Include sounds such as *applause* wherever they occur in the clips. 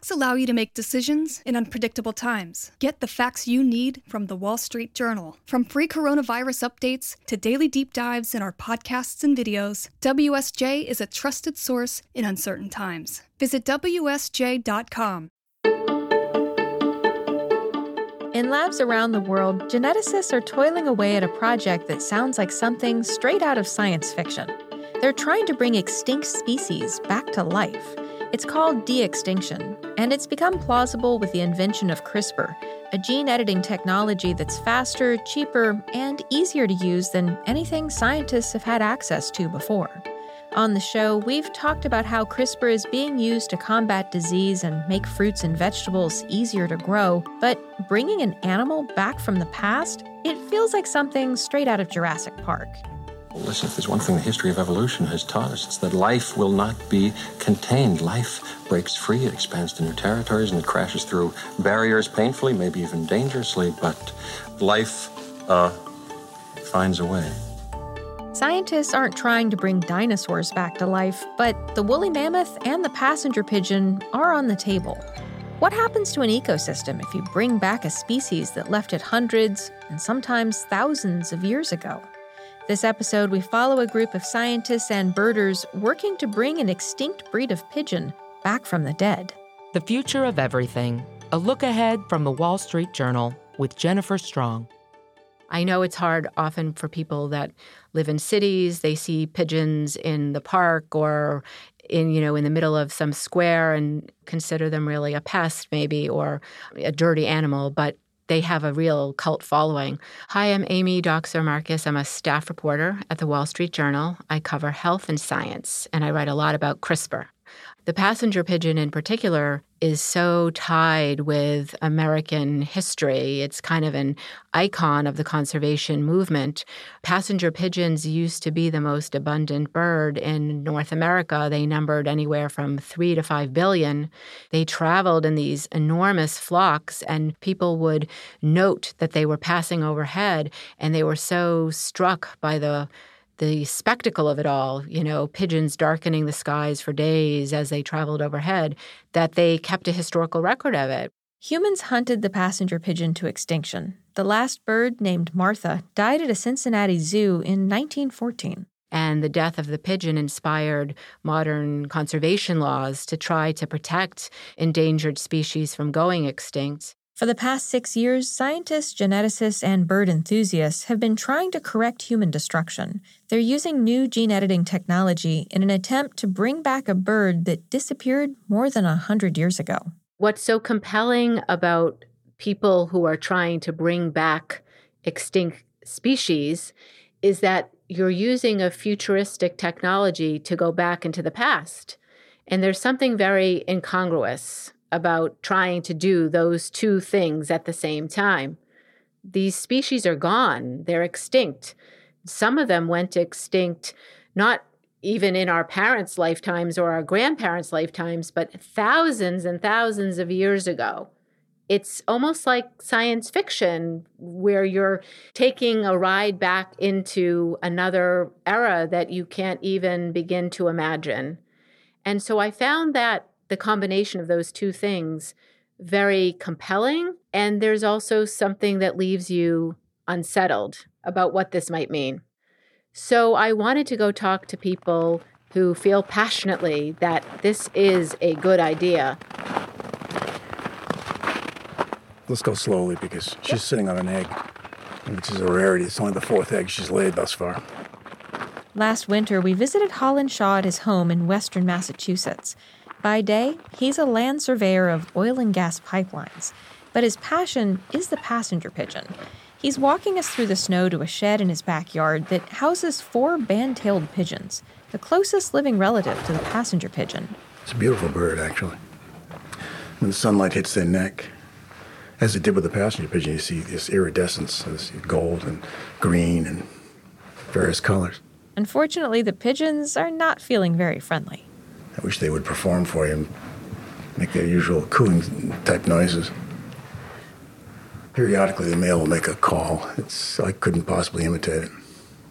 Facts allow you to make decisions in unpredictable times. Get the facts you need from the Wall Street Journal. From free coronavirus updates to daily deep dives in our podcasts and videos, WSJ is a trusted source in uncertain times. Visit WSJ.com. In labs around the world, geneticists are toiling away at a project that sounds like something straight out of science fiction. They're trying to bring extinct species back to life. It's called de extinction, and it's become plausible with the invention of CRISPR, a gene editing technology that's faster, cheaper, and easier to use than anything scientists have had access to before. On the show, we've talked about how CRISPR is being used to combat disease and make fruits and vegetables easier to grow, but bringing an animal back from the past, it feels like something straight out of Jurassic Park. Listen, if there's one thing the history of evolution has taught us, it's that life will not be contained. Life breaks free, it expands to new territories, and it crashes through barriers painfully, maybe even dangerously, but life uh, finds a way. Scientists aren't trying to bring dinosaurs back to life, but the woolly mammoth and the passenger pigeon are on the table. What happens to an ecosystem if you bring back a species that left it hundreds and sometimes thousands of years ago? This episode, we follow a group of scientists and birders working to bring an extinct breed of pigeon back from the dead. The Future of Everything A Look Ahead from the Wall Street Journal with Jennifer Strong. I know it's hard often for people that live in cities. They see pigeons in the park or in you know in the middle of some square and consider them really a pest maybe or a dirty animal but they have a real cult following. Hi, I'm Amy Dockser Marcus. I'm a staff reporter at the Wall Street Journal. I cover health and science, and I write a lot about CRISPR. The passenger pigeon, in particular, is so tied with American history. It's kind of an icon of the conservation movement. Passenger pigeons used to be the most abundant bird in North America. They numbered anywhere from three to five billion. They traveled in these enormous flocks, and people would note that they were passing overhead, and they were so struck by the the spectacle of it all, you know, pigeons darkening the skies for days as they traveled overhead, that they kept a historical record of it. Humans hunted the passenger pigeon to extinction. The last bird, named Martha, died at a Cincinnati zoo in 1914. And the death of the pigeon inspired modern conservation laws to try to protect endangered species from going extinct. For the past six years, scientists, geneticists, and bird enthusiasts have been trying to correct human destruction. They're using new gene editing technology in an attempt to bring back a bird that disappeared more than a hundred years ago. What's so compelling about people who are trying to bring back extinct species is that you're using a futuristic technology to go back into the past. And there's something very incongruous about trying to do those two things at the same time. These species are gone, they're extinct. Some of them went extinct not even in our parents' lifetimes or our grandparents' lifetimes, but thousands and thousands of years ago. It's almost like science fiction where you're taking a ride back into another era that you can't even begin to imagine. And so I found that the combination of those two things very compelling. And there's also something that leaves you unsettled about what this might mean. So I wanted to go talk to people who feel passionately that this is a good idea. Let's go slowly because she's yep. sitting on an egg, which is a rarity. It's only the fourth egg she's laid thus far. Last winter, we visited Holland Shaw at his home in western Massachusetts. By day, he's a land surveyor of oil and gas pipelines, but his passion is the passenger pigeon. He's walking us through the snow to a shed in his backyard that houses four band tailed pigeons, the closest living relative to the passenger pigeon. It's a beautiful bird, actually. When the sunlight hits their neck, as it did with the passenger pigeon, you see this iridescence, this gold and green and various colors. Unfortunately, the pigeons are not feeling very friendly. I wish they would perform for you and make their usual cooing type noises. Periodically, the male will make a call. It's, I couldn't possibly imitate it.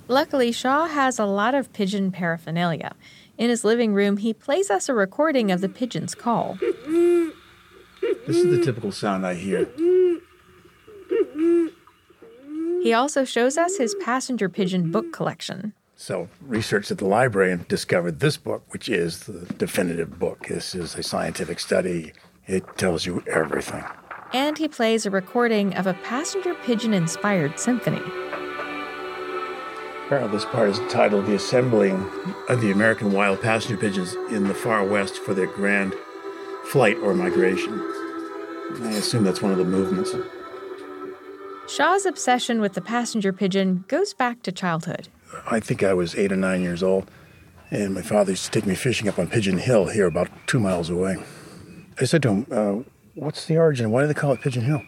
Luckily, Shaw has a lot of pigeon paraphernalia. In his living room, he plays us a recording of the pigeon's call. This is the typical sound I hear. He also shows us his passenger pigeon book collection. So, researched at the library and discovered this book, which is the definitive book. This is a scientific study. It tells you everything. And he plays a recording of a passenger pigeon inspired symphony. Apparently, this part is titled The Assembling of the American Wild Passenger Pigeons in the Far West for their Grand Flight or Migration. I assume that's one of the movements. Shaw's obsession with the passenger pigeon goes back to childhood. I think I was eight or nine years old, and my father used to take me fishing up on Pigeon Hill here, about two miles away. I said to him, uh, What's the origin? Why do they call it Pigeon Hill?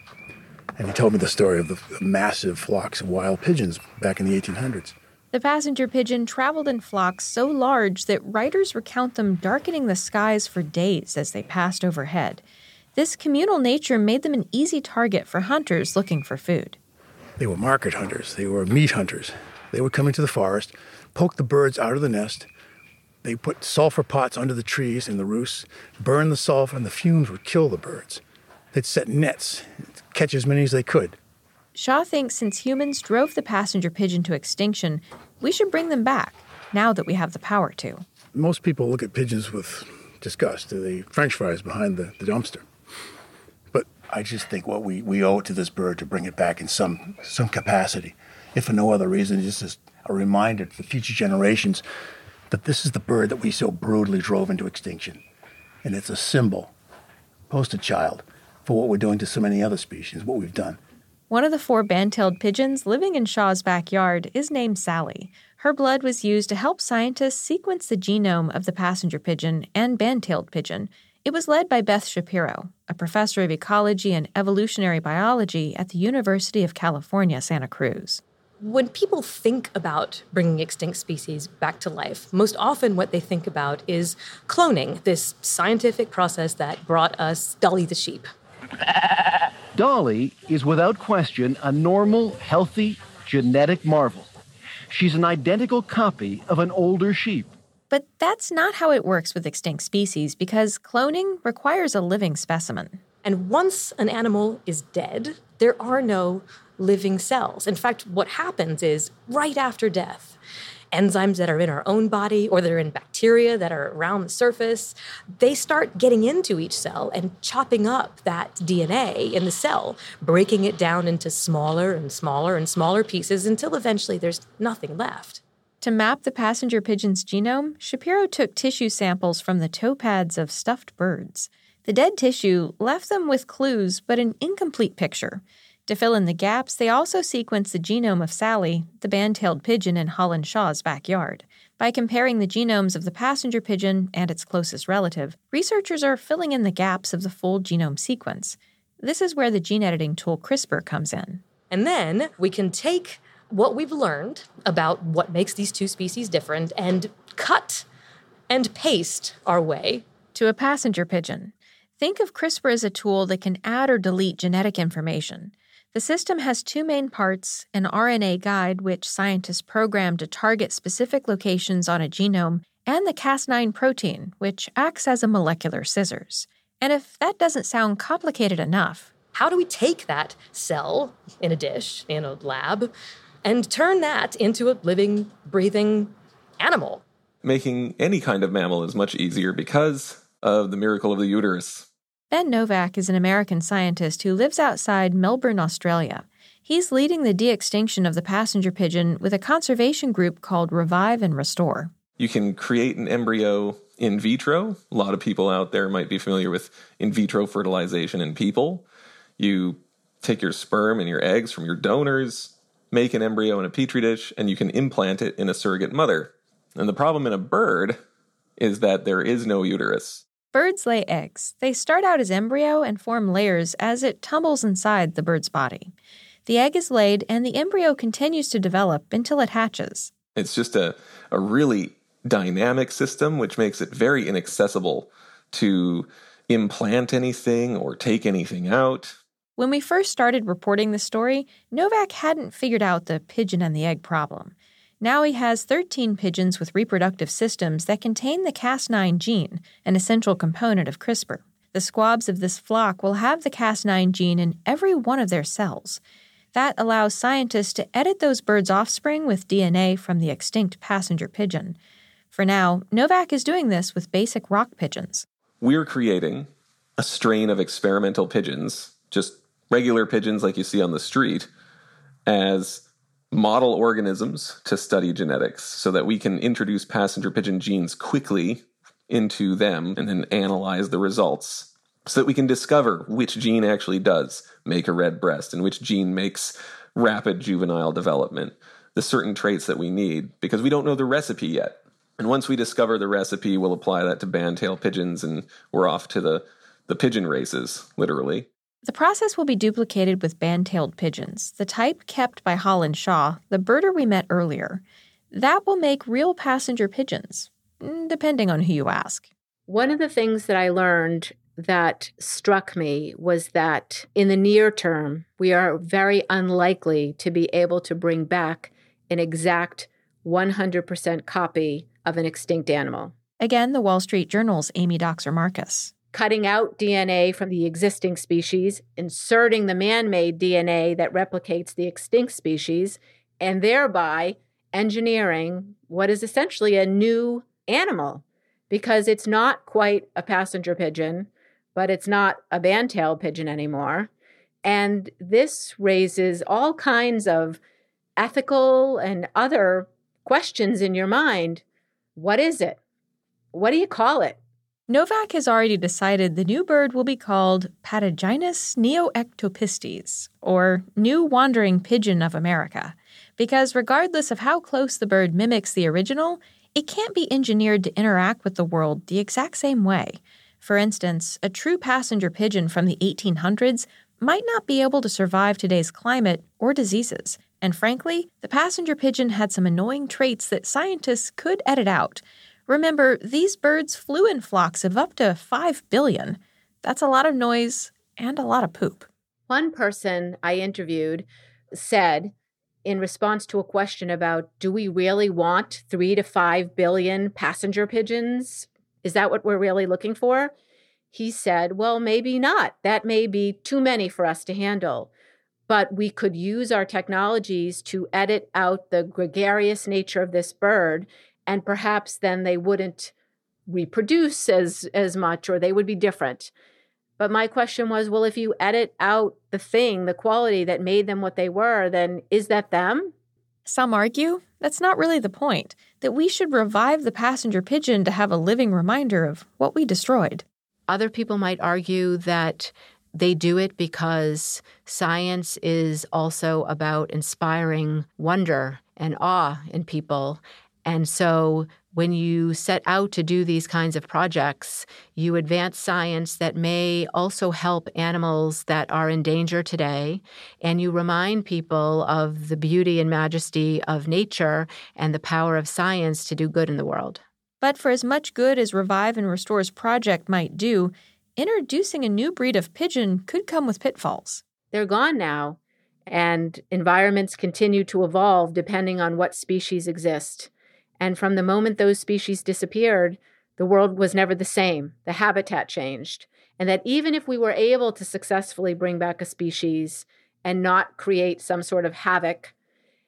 And he told me the story of the massive flocks of wild pigeons back in the 1800s. The passenger pigeon traveled in flocks so large that writers recount them darkening the skies for days as they passed overhead. This communal nature made them an easy target for hunters looking for food. They were market hunters, they were meat hunters. They would come into the forest, poke the birds out of the nest. They put sulfur pots under the trees in the roosts, burn the sulfur, and the fumes would kill the birds. They'd set nets, catch as many as they could. Shaw thinks since humans drove the passenger pigeon to extinction, we should bring them back now that we have the power to. Most people look at pigeons with disgust. They're the french fries behind the, the dumpster. I just think what we, we owe it to this bird to bring it back in some, some capacity if for no other reason, just as a reminder to the future generations that this is the bird that we so brutally drove into extinction. And it's a symbol, poster child, for what we're doing to so many other species, what we've done. One of the four band tailed pigeons living in Shaw's backyard is named Sally. Her blood was used to help scientists sequence the genome of the passenger pigeon and band tailed pigeon. It was led by Beth Shapiro, a professor of ecology and evolutionary biology at the University of California, Santa Cruz. When people think about bringing extinct species back to life, most often what they think about is cloning, this scientific process that brought us Dolly the sheep. *laughs* Dolly is without question a normal, healthy, genetic marvel. She's an identical copy of an older sheep. But that's not how it works with extinct species because cloning requires a living specimen. And once an animal is dead, there are no living cells. In fact, what happens is right after death, enzymes that are in our own body or that are in bacteria that are around the surface, they start getting into each cell and chopping up that DNA in the cell, breaking it down into smaller and smaller and smaller pieces until eventually there's nothing left. To map the passenger pigeon's genome, Shapiro took tissue samples from the toe pads of stuffed birds. The dead tissue left them with clues, but an incomplete picture. To fill in the gaps, they also sequenced the genome of Sally, the band tailed pigeon in Holland Shaw's backyard. By comparing the genomes of the passenger pigeon and its closest relative, researchers are filling in the gaps of the full genome sequence. This is where the gene editing tool CRISPR comes in. And then we can take what we've learned about what makes these two species different and cut and paste our way to a passenger pigeon. Think of CRISPR as a tool that can add or delete genetic information. The system has two main parts an RNA guide, which scientists program to target specific locations on a genome, and the Cas9 protein, which acts as a molecular scissors. And if that doesn't sound complicated enough, how do we take that cell in a dish, in a lab, and turn that into a living, breathing animal? Making any kind of mammal is much easier because of the miracle of the uterus. Ben Novak is an American scientist who lives outside Melbourne, Australia. He's leading the de extinction of the passenger pigeon with a conservation group called Revive and Restore. You can create an embryo in vitro. A lot of people out there might be familiar with in vitro fertilization in people. You take your sperm and your eggs from your donors, make an embryo in a petri dish, and you can implant it in a surrogate mother. And the problem in a bird is that there is no uterus. Birds lay eggs. They start out as embryo and form layers as it tumbles inside the bird's body. The egg is laid and the embryo continues to develop until it hatches. It's just a, a really dynamic system, which makes it very inaccessible to implant anything or take anything out. When we first started reporting the story, Novak hadn't figured out the pigeon and the egg problem. Now he has 13 pigeons with reproductive systems that contain the Cas9 gene, an essential component of CRISPR. The squabs of this flock will have the Cas9 gene in every one of their cells. That allows scientists to edit those birds' offspring with DNA from the extinct passenger pigeon. For now, Novak is doing this with basic rock pigeons. We're creating a strain of experimental pigeons, just regular pigeons like you see on the street, as model organisms to study genetics so that we can introduce passenger pigeon genes quickly into them and then analyze the results so that we can discover which gene actually does make a red breast and which gene makes rapid juvenile development, the certain traits that we need, because we don't know the recipe yet. And once we discover the recipe, we'll apply that to bandtail pigeons and we're off to the, the pigeon races, literally. The process will be duplicated with band-tailed pigeons, the type kept by Holland Shaw, the birder we met earlier. That will make real passenger pigeons, mm, depending on who you ask. One of the things that I learned that struck me was that in the near term, we are very unlikely to be able to bring back an exact 100% copy of an extinct animal. Again, the Wall Street Journal's Amy Dockser Marcus cutting out DNA from the existing species, inserting the man made DNA that replicates the extinct species, and thereby engineering what is essentially a new animal because it's not quite a passenger pigeon, but it's not a bandtail pigeon anymore. And this raises all kinds of ethical and other questions in your mind. What is it? What do you call it? Novak has already decided the new bird will be called Patagioenas neoectopistes, or New Wandering Pigeon of America, because regardless of how close the bird mimics the original, it can't be engineered to interact with the world the exact same way. For instance, a true passenger pigeon from the 1800s might not be able to survive today's climate or diseases. And frankly, the passenger pigeon had some annoying traits that scientists could edit out. Remember, these birds flew in flocks of up to 5 billion. That's a lot of noise and a lot of poop. One person I interviewed said, in response to a question about do we really want 3 to 5 billion passenger pigeons? Is that what we're really looking for? He said, well, maybe not. That may be too many for us to handle. But we could use our technologies to edit out the gregarious nature of this bird and perhaps then they wouldn't reproduce as as much or they would be different. But my question was well if you edit out the thing the quality that made them what they were then is that them? Some argue that's not really the point that we should revive the passenger pigeon to have a living reminder of what we destroyed. Other people might argue that they do it because science is also about inspiring wonder and awe in people and so when you set out to do these kinds of projects, you advance science that may also help animals that are in danger today. And you remind people of the beauty and majesty of nature and the power of science to do good in the world. But for as much good as Revive and Restore's project might do, introducing a new breed of pigeon could come with pitfalls. They're gone now, and environments continue to evolve depending on what species exist. And from the moment those species disappeared, the world was never the same. The habitat changed. And that even if we were able to successfully bring back a species and not create some sort of havoc,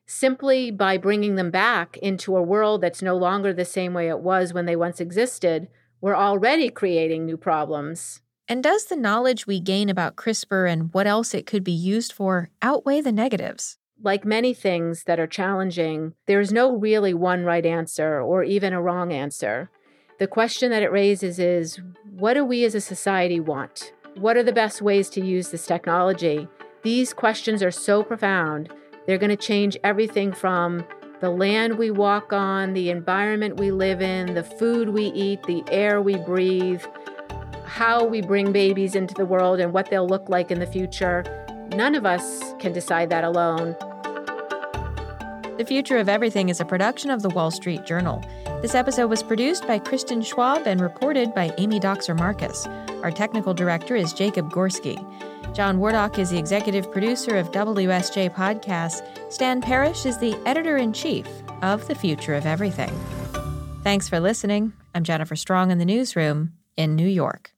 simply by bringing them back into a world that's no longer the same way it was when they once existed, we're already creating new problems. And does the knowledge we gain about CRISPR and what else it could be used for outweigh the negatives? Like many things that are challenging, there's no really one right answer or even a wrong answer. The question that it raises is what do we as a society want? What are the best ways to use this technology? These questions are so profound. They're going to change everything from the land we walk on, the environment we live in, the food we eat, the air we breathe, how we bring babies into the world, and what they'll look like in the future. None of us can decide that alone. The Future of Everything is a production of the Wall Street Journal. This episode was produced by Kristen Schwab and reported by Amy Dockser Marcus. Our technical director is Jacob Gorski. John Wardock is the executive producer of WSJ Podcasts. Stan Parish is the editor in chief of The Future of Everything. Thanks for listening. I'm Jennifer Strong in the newsroom in New York.